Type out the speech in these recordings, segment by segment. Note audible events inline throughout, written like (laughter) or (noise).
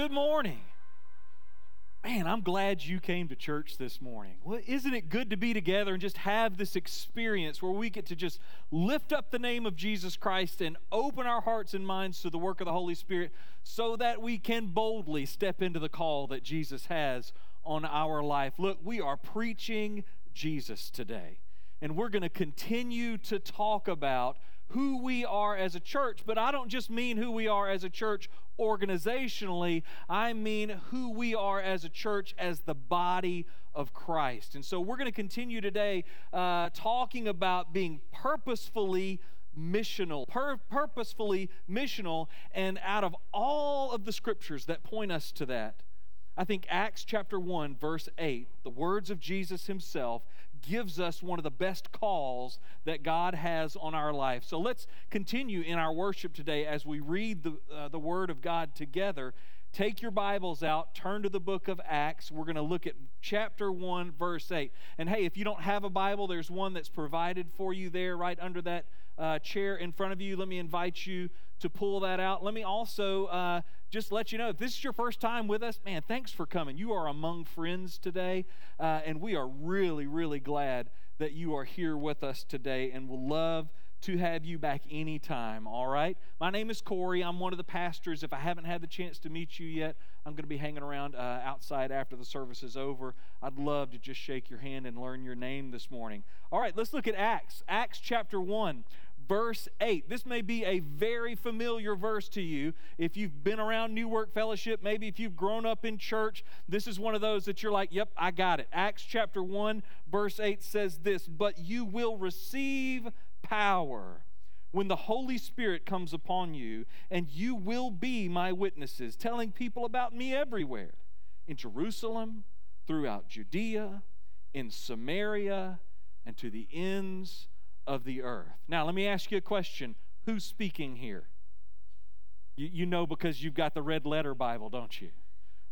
Good morning. Man, I'm glad you came to church this morning. Well, isn't it good to be together and just have this experience where we get to just lift up the name of Jesus Christ and open our hearts and minds to the work of the Holy Spirit so that we can boldly step into the call that Jesus has on our life? Look, we are preaching Jesus today, and we're going to continue to talk about who we are as a church, but I don't just mean who we are as a church organizationally, I mean who we are as a church as the body of Christ. And so we're going to continue today uh, talking about being purposefully missional, pur- purposefully missional, and out of all of the scriptures that point us to that, I think Acts chapter 1, verse 8, the words of Jesus himself, gives us one of the best calls that God has on our life. So let's continue in our worship today as we read the, uh, the Word of God together. Take your Bibles out, turn to the book of Acts. We're going to look at chapter 1, verse 8. And hey, if you don't have a Bible, there's one that's provided for you there right under that uh, chair in front of you. Let me invite you to pull that out. Let me also uh, just let you know if this is your first time with us, man, thanks for coming. You are among friends today, uh, and we are really, really glad that you are here with us today, and we'll love to have you back anytime, all right? My name is Corey. I'm one of the pastors. If I haven't had the chance to meet you yet, I'm going to be hanging around uh, outside after the service is over. I'd love to just shake your hand and learn your name this morning. All right, let's look at Acts. Acts chapter 1 verse 8. This may be a very familiar verse to you. If you've been around New Work Fellowship, maybe if you've grown up in church, this is one of those that you're like, yep, I got it. Acts chapter 1, verse 8 says this But you will receive power when the Holy Spirit comes upon you, and you will be my witnesses, telling people about me everywhere in Jerusalem, throughout Judea, in Samaria, and to the ends of the earth. Now, let me ask you a question Who's speaking here? You, you know because you've got the red letter Bible, don't you?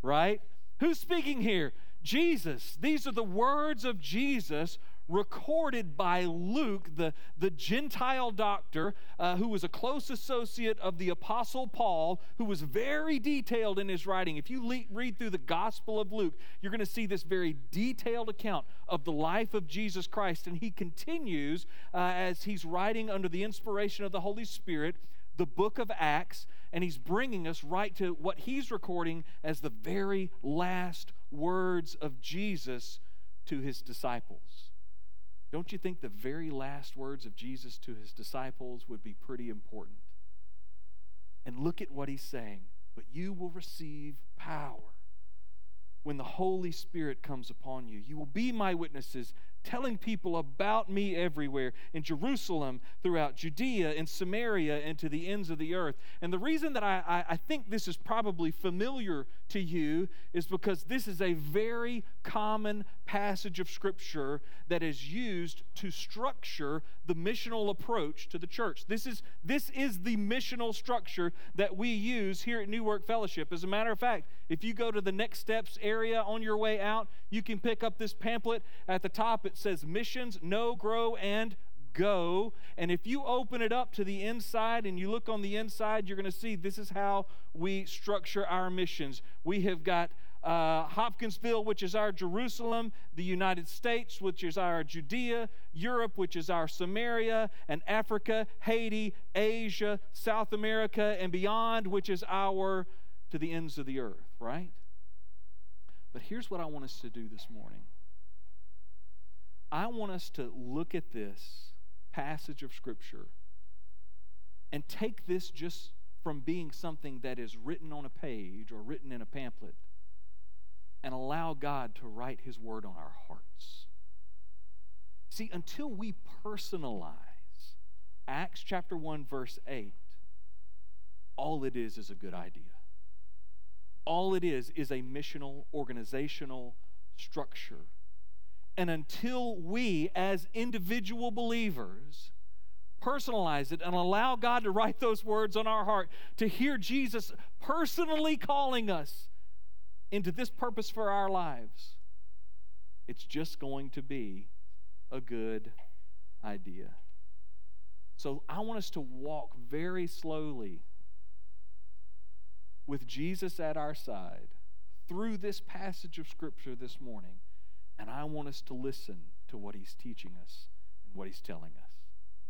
Right? Who's speaking here? Jesus. These are the words of Jesus recorded by Luke, the, the Gentile doctor uh, who was a close associate of the Apostle Paul, who was very detailed in his writing. If you le- read through the Gospel of Luke, you're going to see this very detailed account of the life of Jesus Christ. And he continues uh, as he's writing under the inspiration of the Holy Spirit the book of Acts, and he's bringing us right to what he's recording as the very last words of Jesus to his disciples. Don't you think the very last words of Jesus to his disciples would be pretty important? And look at what he's saying. But you will receive power when the Holy Spirit comes upon you. You will be my witnesses telling people about me everywhere in Jerusalem, throughout Judea, in Samaria, and to the ends of the earth. And the reason that I, I, I, think this is probably familiar to you is because this is a very common passage of Scripture that is used to structure the missional approach to the church. This is, this is the missional structure that we use here at New Work Fellowship. As a matter of fact, if you go to the next steps area on your way out, you can pick up this pamphlet. At the top, it says missions, know, grow, and go. And if you open it up to the inside and you look on the inside, you're going to see this is how we structure our missions. We have got uh, Hopkinsville, which is our Jerusalem, the United States, which is our Judea, Europe, which is our Samaria, and Africa, Haiti, Asia, South America, and beyond, which is our to the ends of the earth, right? But here's what I want us to do this morning I want us to look at this passage of Scripture and take this just from being something that is written on a page or written in a pamphlet and allow God to write His word on our hearts. See, until we personalize Acts chapter 1, verse 8, all it is is a good idea. All it is is a missional, organizational structure. And until we, as individual believers, personalize it and allow God to write those words on our heart, to hear Jesus personally calling us into this purpose for our lives, it's just going to be a good idea. So I want us to walk very slowly with Jesus at our side through this passage of Scripture this morning, and I want us to listen to what He's teaching us and what He's telling us.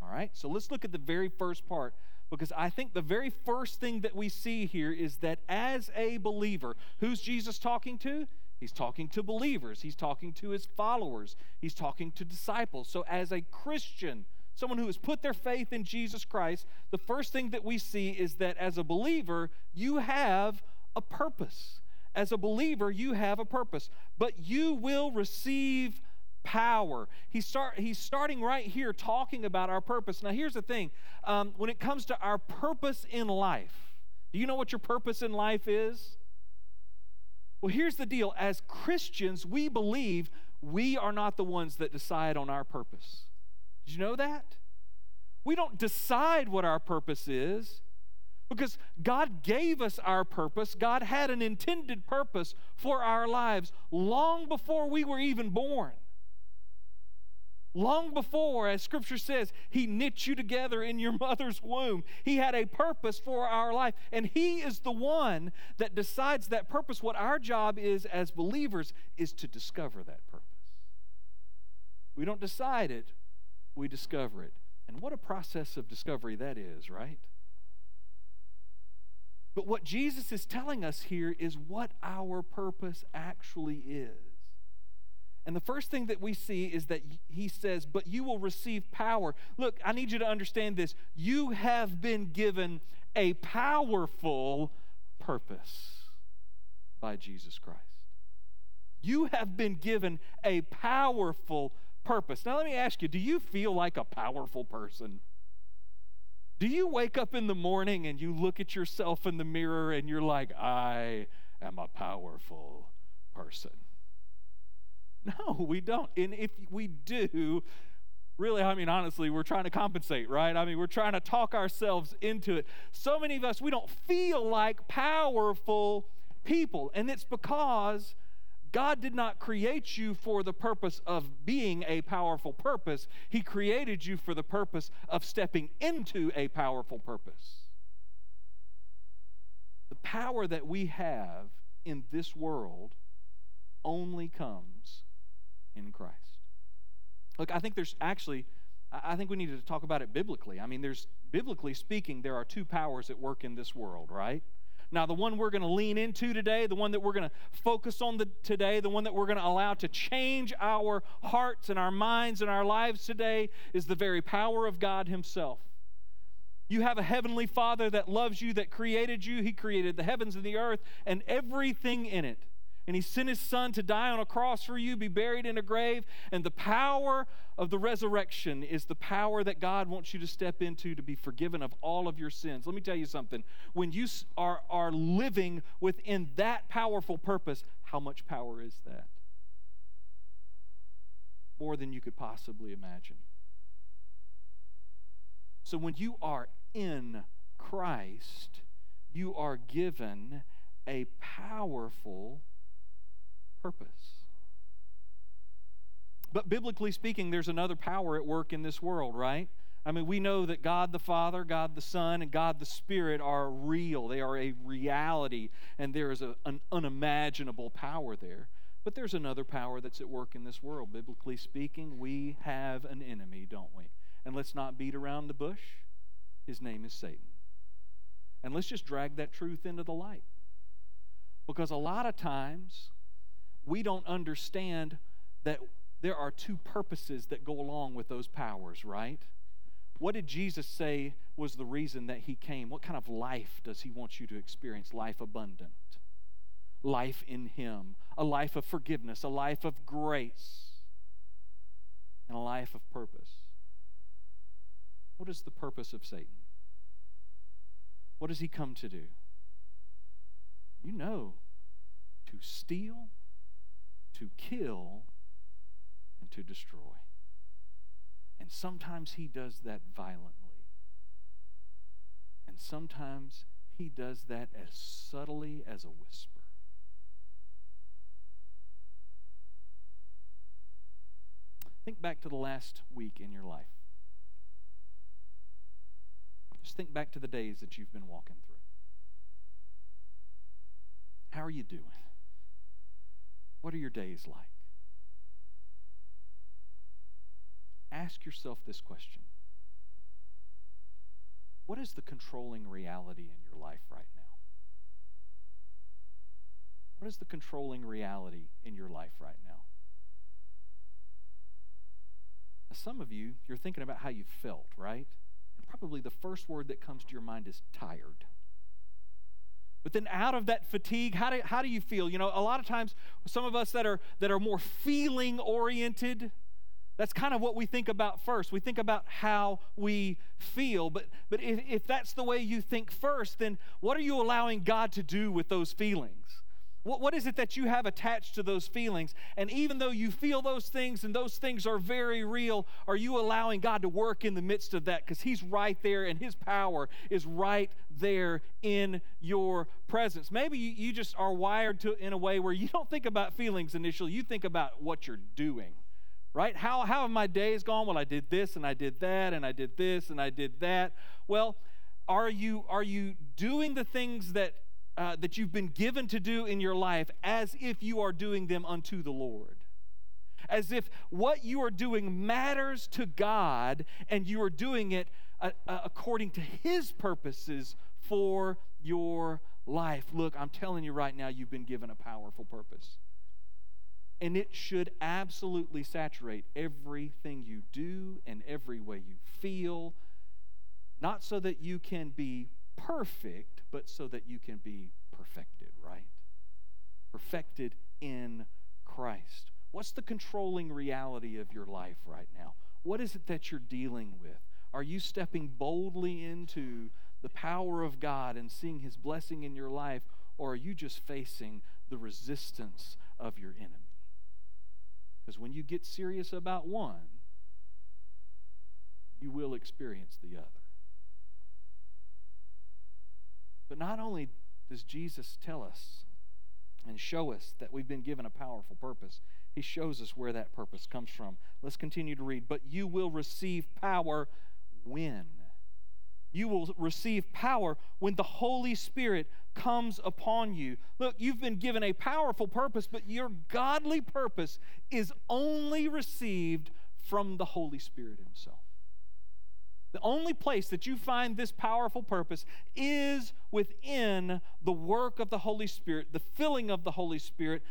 All right? So let's look at the very first part because I think the very first thing that we see here is that as a believer, who's Jesus talking to? He's talking to believers, he's talking to his followers, he's talking to disciples. So, as a Christian, someone who has put their faith in Jesus Christ, the first thing that we see is that as a believer, you have a purpose. As a believer, you have a purpose, but you will receive power. He's, start, he's starting right here talking about our purpose. Now, here's the thing um, when it comes to our purpose in life, do you know what your purpose in life is? Well, here's the deal as Christians, we believe we are not the ones that decide on our purpose. Did you know that? We don't decide what our purpose is because God gave us our purpose. God had an intended purpose for our lives long before we were even born. Long before, as scripture says, He knit you together in your (laughs) mother's womb. He had a purpose for our life, and He is the one that decides that purpose. What our job is as believers is to discover that purpose. We don't decide it, we discover it. And what a process of discovery that is, right? But what Jesus is telling us here is what our purpose actually is. And the first thing that we see is that he says, But you will receive power. Look, I need you to understand this. You have been given a powerful purpose by Jesus Christ. You have been given a powerful purpose. Now, let me ask you do you feel like a powerful person? Do you wake up in the morning and you look at yourself in the mirror and you're like, I am a powerful person? (laughs) No, we don't. And if we do, really, I mean, honestly, we're trying to compensate, right? I mean, we're trying to talk ourselves into it. So many of us, we don't feel like powerful people. And it's because God did not create you for the purpose of being a powerful purpose, He created you for the purpose of stepping into a powerful purpose. The power that we have in this world only comes in Christ. Look, I think there's actually, I think we need to talk about it biblically. I mean, there's, biblically speaking, there are two powers at work in this world, right? Now, the one we're going to lean into today, the one that we're going to focus on the, today, the one that we're going to allow to change our hearts and our minds and our lives today is the very power of God Himself. You have a heavenly Father that loves you, that created you. He created the heavens and the earth and everything in it and he sent his son to die on a cross for you, be buried in a grave. And the power of the resurrection is the power that God wants you to step into to be forgiven of all of your sins. Let me tell you something. When you are, are living within that powerful purpose, how much power is that? More than you could possibly imagine. So when you are in Christ, you are given a powerful purpose. But biblically speaking, there's another power at work in this world, right? I mean, we know that God the Father, God the Son, and God the Spirit are real. They are a reality, and there is a, an unimaginable power there. But there's another power that's at work in this world. Biblically speaking, we have an enemy, don't we? And let's not beat around the bush. His name is Satan. And let's just drag that truth into the light. Because a lot of times, we don't understand that there are two purposes that go along with those powers, right? What did Jesus say was the reason that he came? What kind of life does he want you to experience? Life abundant, life in him, a life of forgiveness, a life of grace, and a life of purpose. What is the purpose of Satan? What does he come to do? You know, to steal, to kill and to destroy. And sometimes he does that violently. And sometimes he does that as subtly as a whisper. Think back to the last week in your life. Just think back to the days that you've been walking through. How are you doing? What are your days like? Ask yourself this question What is the controlling reality in your life right now? What is the controlling reality in your life right now? Now, some of you, you're thinking about how you felt, right? And probably the first word that comes to your mind is tired. But then out of that fatigue, how do, how do you feel? You know, a lot of times, some of us that are, that are more feeling oriented, that's kind of what we think about first. We think about how we feel. But, but if, if that's the way you think first, then what are you allowing God to do with those feelings? What, what is it that you have attached to those feelings? And even though you feel those things and those things are very real, are you allowing God to work in the midst of that? Because He's right there and His power is right there in your presence. Maybe you, you just are wired to in a way where you (laughs) don't think about feelings initially, you think about what you're doing right? How, how have my days gone? Well, I did this and I did that and I did this and I did that. Well, are you are you doing the things that uh, that you've been given to do in your life as if you are doing them unto the Lord. As if what you are doing matters to God and you are doing it uh, uh, according to His purposes for your life. Look, I'm telling you right now, you've been given a powerful purpose. And it should absolutely saturate everything you do and every way you feel, not so that you can be perfect, but so that you can be perfected, right? Perfected in Christ. What's the controlling reality of your life right now? What is it that you're dealing with? Are you stepping boldly into the power of God and seeing His blessing in your life, or are you just facing the resistance of your enemy? Because when you get serious about one, you will experience the other. But not only does Jesus tell us and show us that we've been given a powerful purpose, he shows us where that purpose comes from. Let's continue to read. But you will receive power when? You will receive power when the Holy Spirit comes upon you. Look, you've been given a powerful purpose, but your godly purpose is only received from the Holy Spirit Himself. The only place that you find this powerful purpose is within the work of the Holy Spirit, the filling of the Holy Spirit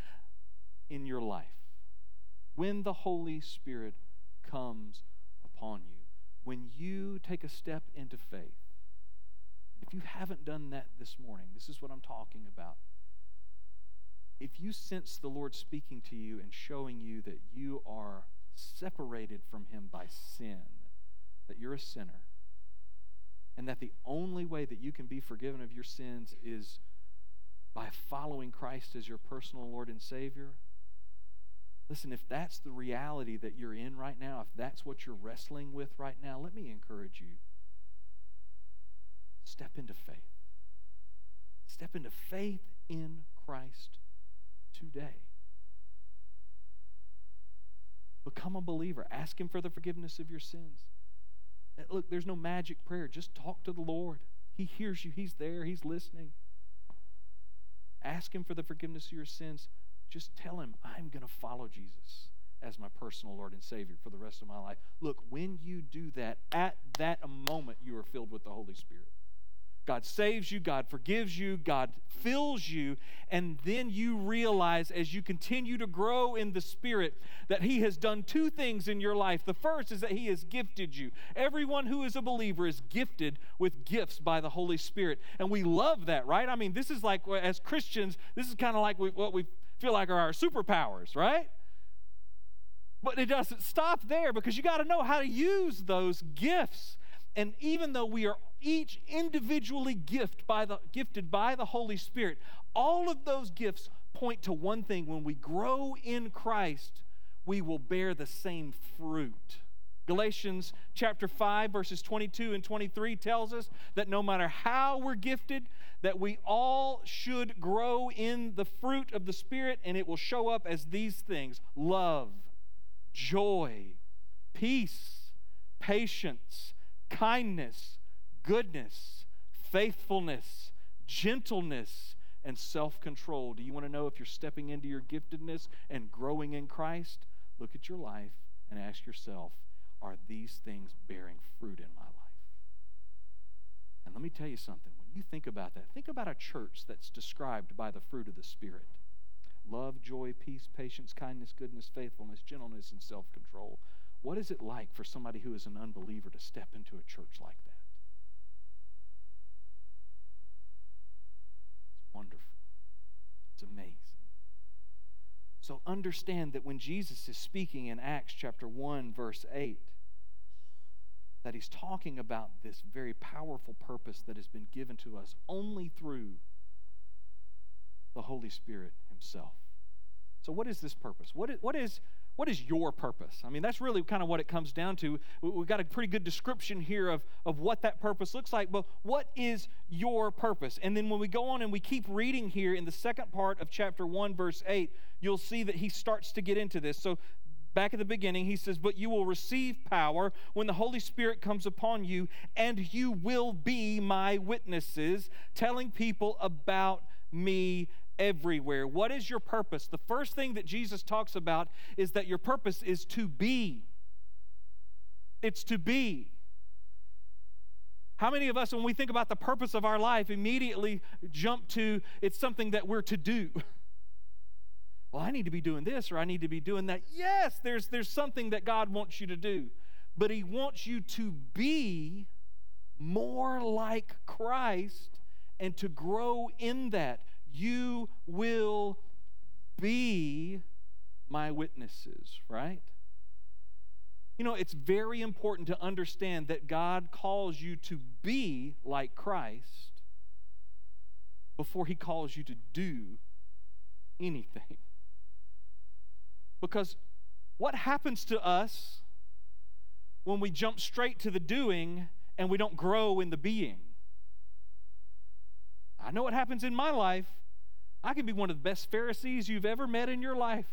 in your life. When the Holy Spirit comes upon you, when you take a step into faith. If you haven't done that this morning, this is what I'm talking about. If you sense the Lord speaking to you and showing you that you are separated from Him by sin, that you're a sinner and that the only way that you can be forgiven of your sins is by following Christ as your personal Lord and Savior. Listen, if that's the reality that you're in right now, if that's what you're wrestling with right now, let me encourage you. Step into faith. Step into faith in Christ today. Become a believer. Ask Him for the forgiveness of your sins. Uh, look, there's no magic prayer. Just talk to the Lord. He hears you, He's there, He's listening. Ask Him for the forgiveness of your sins. Just tell Him, I'm going to follow Jesus as my personal Lord and Savior for the rest of my life. Look, when you do that, at that moment, you are filled with the Holy Spirit. God saves you, God forgives you, God fills you, and then you realize as you continue to grow in the Spirit that He has done two things in your life. The first is that He has gifted you. Everyone who is a believer is gifted with gifts by the Holy Spirit, and we love that, right? I mean, this is like, as Christians, this is kind of like what we feel like are our superpowers, right? But it doesn't stop there because you got to know how to use those gifts. And even though we are each individually gift by the, gifted by the Holy Spirit. All of those gifts point to one thing when we grow in Christ, we will bear the same fruit. Galatians chapter 5 verses 22 and 23 tells us that no matter how we're gifted that we all should grow in the fruit of the spirit and it will show up as these things: love, joy, peace, patience, kindness, goodness, faithfulness, gentleness, and self control. Do you want to know if you're stepping into your giftedness and growing in Christ? Look at your life and ask yourself are these things bearing fruit in my life? And let me tell you something. When you think about that, think about a church that's described by the fruit of the Spirit love, joy, peace, patience, kindness, goodness, faithfulness, gentleness, and self control. What is it like for somebody who is an unbeliever to step into a church like that? It's wonderful, it's amazing. So understand that when Jesus is speaking in Acts chapter 1, verse 8, that he's talking about this very powerful purpose that has been given to us only through the Holy Spirit himself. So, what is this purpose? What is, what is, what is your purpose? I mean, that's really kind of what it comes down to. We've got a pretty good description here of, of what that purpose looks like, but what is your purpose? And then when we go on and we keep reading here in the second part of chapter 1, verse 8, you'll see that he starts to get into this. So, back at the beginning, he says, But you will receive power when the Holy Spirit comes upon you, and you will be my witnesses, telling people about me everywhere. What is your purpose? The first thing that Jesus talks about is that your purpose is to be. It's to be. How many of us, when we think about the purpose of our life, immediately jump to it's something that we're to do? (laughs) well, I need to be doing this or I need to be doing that. Yes, there's, there's something that God wants you to do, but He wants you to be more like Christ and to grow in that. You will be my witnesses, right? You know, it's very important to understand that God calls you to be like Christ before He calls you to do anything. Because what happens to us when we jump straight to the doing and we don't grow in the being? I know what happens in my life. I can be one of the best Pharisees you've ever met in your life.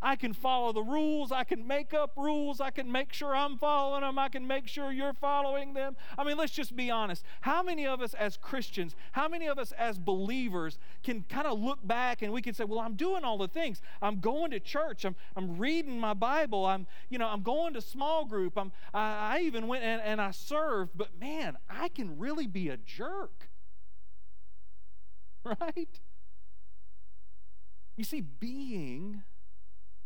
I can follow the rules. I can make up rules. I can make sure I'm following them. I can make sure you're following them. I mean, let's just be honest. How many of us as Christians, how many of us as believers can kind of look back and we can say, well, I'm doing all the things. I'm going to church. I'm, I'm reading my Bible. I'm, you know, I'm going to small group. I'm, I, I even went and, and I served. But man, I can really be a jerk. (laughs) Right? You see, being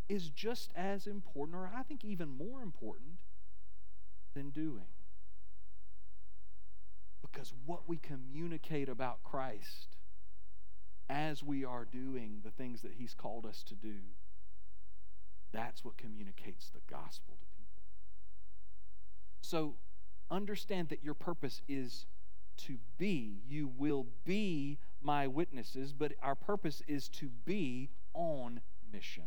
is just as important, or I think even more important, than doing. Because what we communicate about Christ as we are doing the things that He's called us to do, that's what communicates the gospel to people. So understand that your purpose is to be. You will be my witnesses, but our purpose is to be on mission.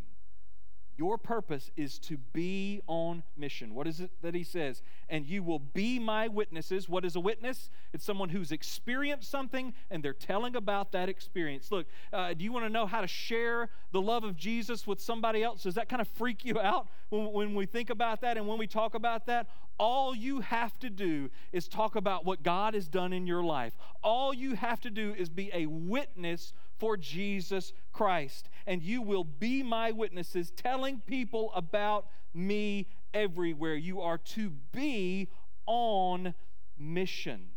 Your purpose is to be on mission. What is it that he says? And you will be my witnesses. What is a witness? It's someone who's experienced something and they're telling about that experience. Look, uh, do you want to know how to share the love of Jesus with somebody else? Does that kind of freak you out when, when we think about that and when we talk about that? All you have to do is talk about what God has done in your life. All you have to do is be a witness for Jesus Christ. And you will be my witnesses, telling people about me everywhere. You are to be on mission.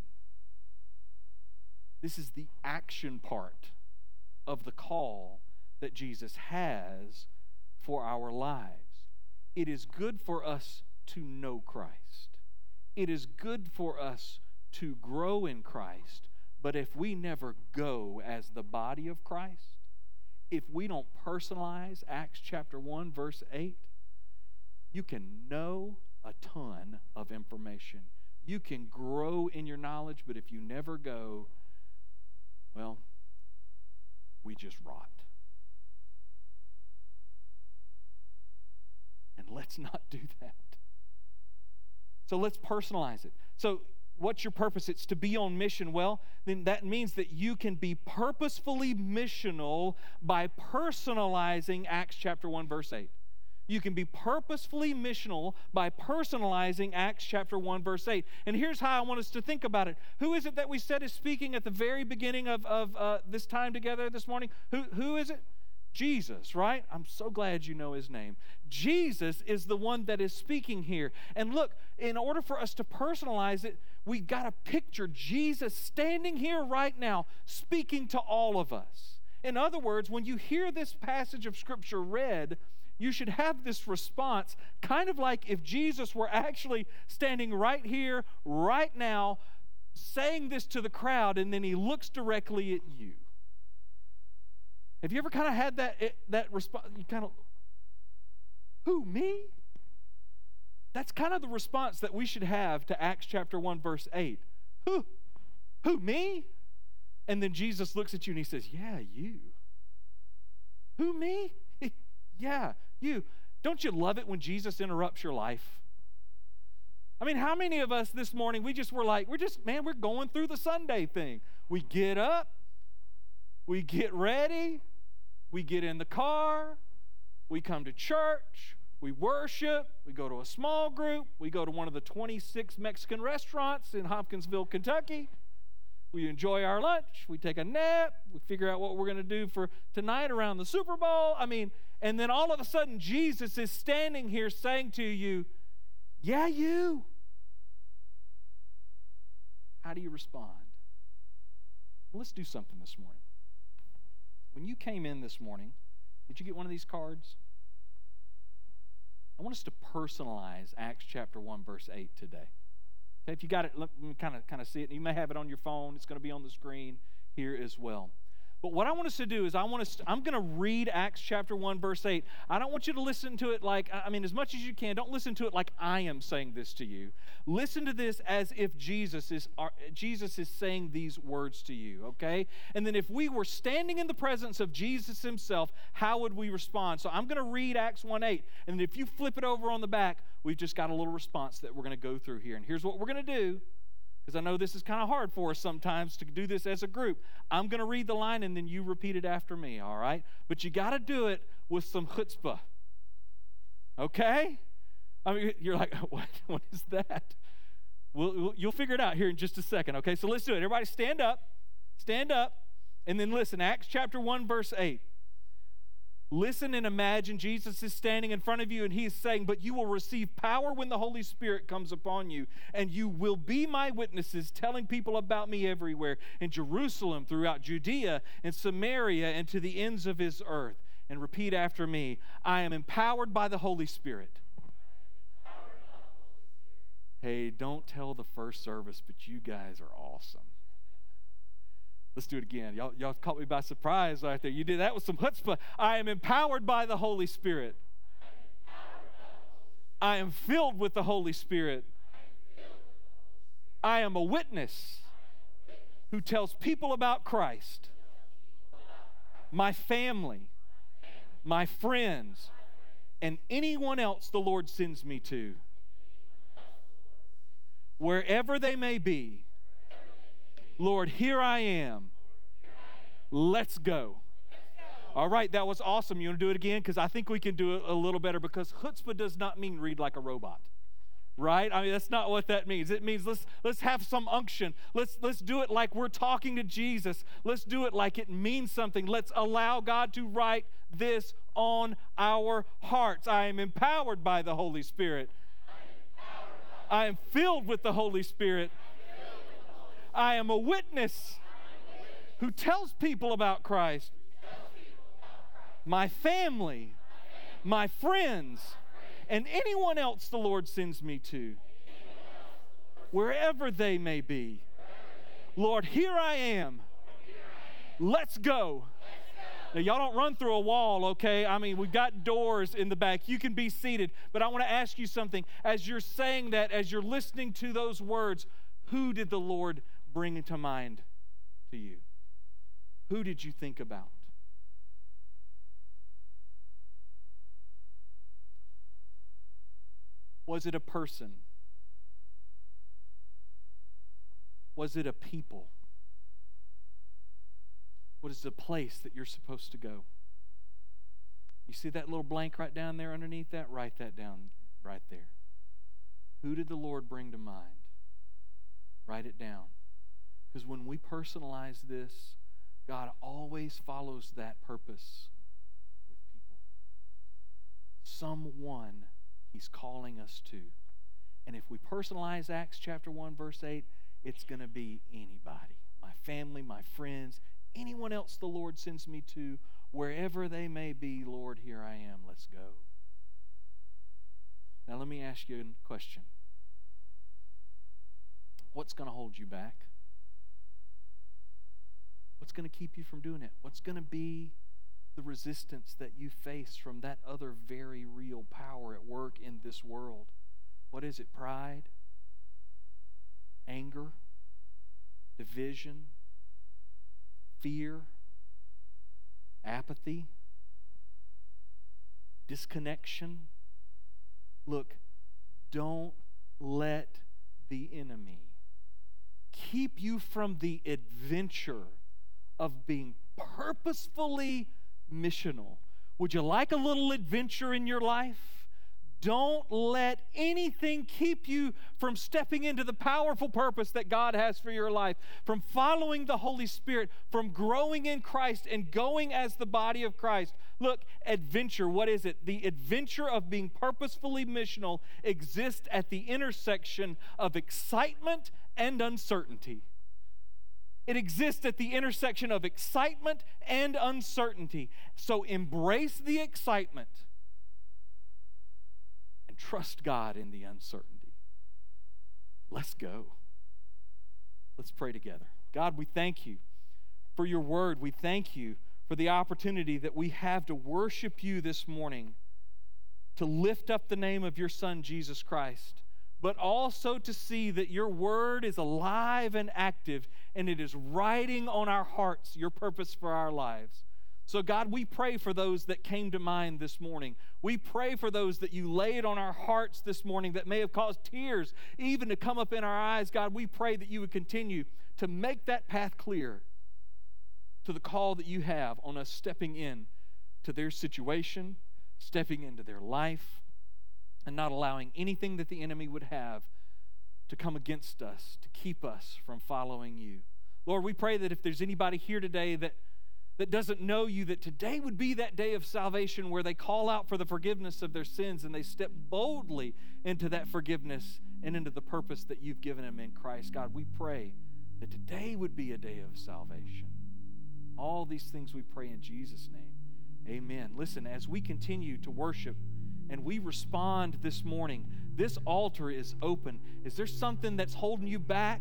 This is the action part of the call that Jesus has for our lives. It is good for us to know Christ, it is good for us to grow in Christ. But if we never go as the body of Christ, if we don't personalize Acts chapter 1, verse 8, you can know a ton of information. You can grow in your knowledge, but if you never go, well, we just rot. And let's not do that. So let's personalize it. So what's your purpose? It's to be on mission. Well, then that means that you can be purposefully missional by personalizing Acts chapter 1, verse 8. You can be purposefully missional by personalizing Acts chapter 1, verse 8. And here's how I want us to think about it. Who is it that we said is speaking at the very beginning of, of uh, this time together this morning? Who, who is it? Jesus, right? I'm so glad you know his name. Jesus is the one that is speaking here. And look, in order for us to personalize it, we got to picture Jesus standing here right now, speaking to all of us. In other words, when you hear this passage of Scripture read, you should have this response kind of like if Jesus were actually standing right here, right now, saying this to the crowd, and then he looks directly at you. Have you ever kind of had that eh, that response? You kind of, who me? That's kind of the response that we should have to Acts chapter one verse eight. Who, who me? And then Jesus looks at you and he says, "Yeah, you." Who me? (laughs) yeah, you. Don't you love it when Jesus interrupts your life? I mean, how many of us this morning we just were like, we're just man, we're going through the Sunday thing. We get up, we get ready, we get in the car, we come to church, we worship, we go to a small group, we go to one of the 26 Mexican restaurants in Hopkinsville, Kentucky. We enjoy our lunch, we take a nap, we figure out what we're going to do for tonight around the Super Bowl. I mean, and then all of a sudden, Jesus is standing here saying to you, Yeah, you. How do you respond? Well, let's do something this morning. When you came in this morning, did you get one of these cards? I want us to personalize Acts chapter 1, verse 8 today. Okay, if you got it, let me kind of kind of see it. You may have it on your phone. It's going to be on the screen here as well. But what I want us to do is I want us to, I'm going to read Acts chapter 1 verse 8. I don't want you to listen to it like I mean as much as you can. Don't listen to it like I am saying this to you. Listen to this as if Jesus is Jesus is saying these words to you, okay? And then if we were standing in the presence of Jesus himself, how would we respond? So I'm going to read Acts 1 8. And if you flip it over on the back, we've just got a little response that we're going to go through here. And here's what we're going to do because I know this is kind of hard for us sometimes to do this as a group. I'm going to read the line and then you repeat it after me, all right? But you got to do it with some chutzpah. Okay? I mean, (laughs) you're like, (laughs) what, (laughs) what is that? Well, you'll figure it out here in just a second, okay? So let's do it. Everybody stand up. Stand up. And then listen, Acts chapter 1, verse 8. Listen and imagine Jesus is standing in front of you and he is saying, But you will receive power when the Holy Spirit comes upon you, and you will be my witnesses, telling people about me everywhere in Jerusalem, throughout Judea and Samaria, and to the ends of his earth. And repeat after me I am empowered by the Holy Spirit. Hey, don't tell the first service, but you guys are awesome. Let's do it again. Y'all, y'all caught me by surprise right there. You did that with some chutzpah. I am empowered by the Holy Spirit. I am filled with the Holy Spirit. I am a witness who tells people about Christ, my family, my friends, and anyone else the Lord sends me to. Wherever they may be, Lord, here I am. Let's go. All right, that was awesome. You want to do it again? Because I think we can do it a little better because chutzpah does not mean read like a robot. Right? I mean, that's not what that means. It means let's let's have some unction. Let's let's do it like we're talking to Jesus. Let's do it like it means something. Let's allow God to write this on our hearts. I am empowered by the Holy Spirit. I am filled with the Holy Spirit. I am a witness who tells people about Christ. My family, my friends, and anyone else the Lord sends me to, wherever they may be. Lord, here I am. Let's go. Now, y'all don't run through a wall, okay? I mean, we've got doors in the back. You can be seated. But I want to ask you something. As you're saying that, as you're listening to those words, who did the Lord bring to mind to you? Who did you think about? Was it a person? Was it a people? What is the place that you're supposed to go? You see that little blank right down there underneath that? Write that down right there. Who did the Lord bring to mind? Write it down. Because when we personalize this, God always follows that purpose with people. Someone He's calling us to. And if we personalize Acts chapter 1, verse 8, it's going to be anybody my family, my friends, anyone else the Lord sends me to, wherever they may be, Lord, here I am. Let's go. Now, let me ask you a question What's going to hold you back? What's going to keep you from doing it? What's going to be the resistance that you face from that other very real power at work in this world? What is it? Pride? Anger? Division? Fear? Apathy? Disconnection? Look, don't let the enemy keep you from the adventure of being purposefully missional. Would you like a little adventure in your life? Don't let anything keep you from stepping into the powerful purpose that God has for your life, from following the Holy Spirit, from growing in Christ and going as the body of Christ. Look, adventure, what is it? The adventure of being purposefully missional exists at the intersection of excitement and uncertainty. It exists at the intersection of excitement and uncertainty. So embrace the excitement and trust God in the uncertainty. Let's go. Let's pray together. God, we thank you for your word. We thank you for the opportunity that we have to worship you this morning, to lift up the name of your Son, Jesus Christ, but also to see that your word is alive and active and it is writing on our hearts your purpose for our lives. So, God, we pray for those that came to mind this morning. We pray for those that you laid on our hearts this morning that may have caused tears even to come up in our eyes. God, we pray that you would continue to make that path clear to the call that you have on us stepping in to their situation, stepping into their life, and not allowing anything that the enemy would have to come against us, to keep us from following you. Lord, we pray that if there's anybody here today that that doesn't know you, that today would be that day of salvation where they call out for the forgiveness of their sins and they step boldly into that forgiveness and into the purpose that you've given them in Christ. God, we pray that today would be a day of salvation. All these things we pray in Jesus' name. Amen. Listen, as we continue to worship and we respond this morning, this altar is open. Is there something that's holding you back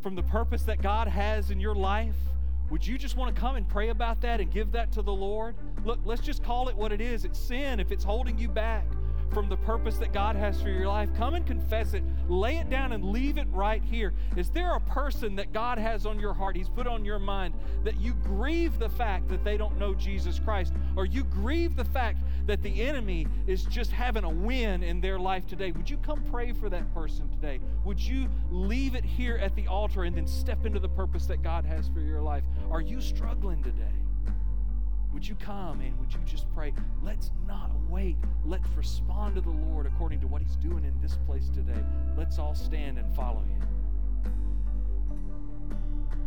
from the purpose that God has in your life? Would you just want to come and pray about that and give that to the Lord? Look, let's just call it what it is. It's sin if it's holding you back from the purpose that God has for your life. Come and confess it. Lay it down and leave it right here. Is there a person that God has on your heart, He's put on your mind, that you grieve the fact that they don't know Jesus Christ, or you grieve the fact that the enemy is just having a win in their life today? Would you come pray for that person today? Would you leave it here at the altar and then step into the purpose that God has for your life? Are you struggling today? Would you come and would you just pray? Let's not wait. Let's respond to the Lord according to what He's doing in this place today. Let's all stand and follow Him.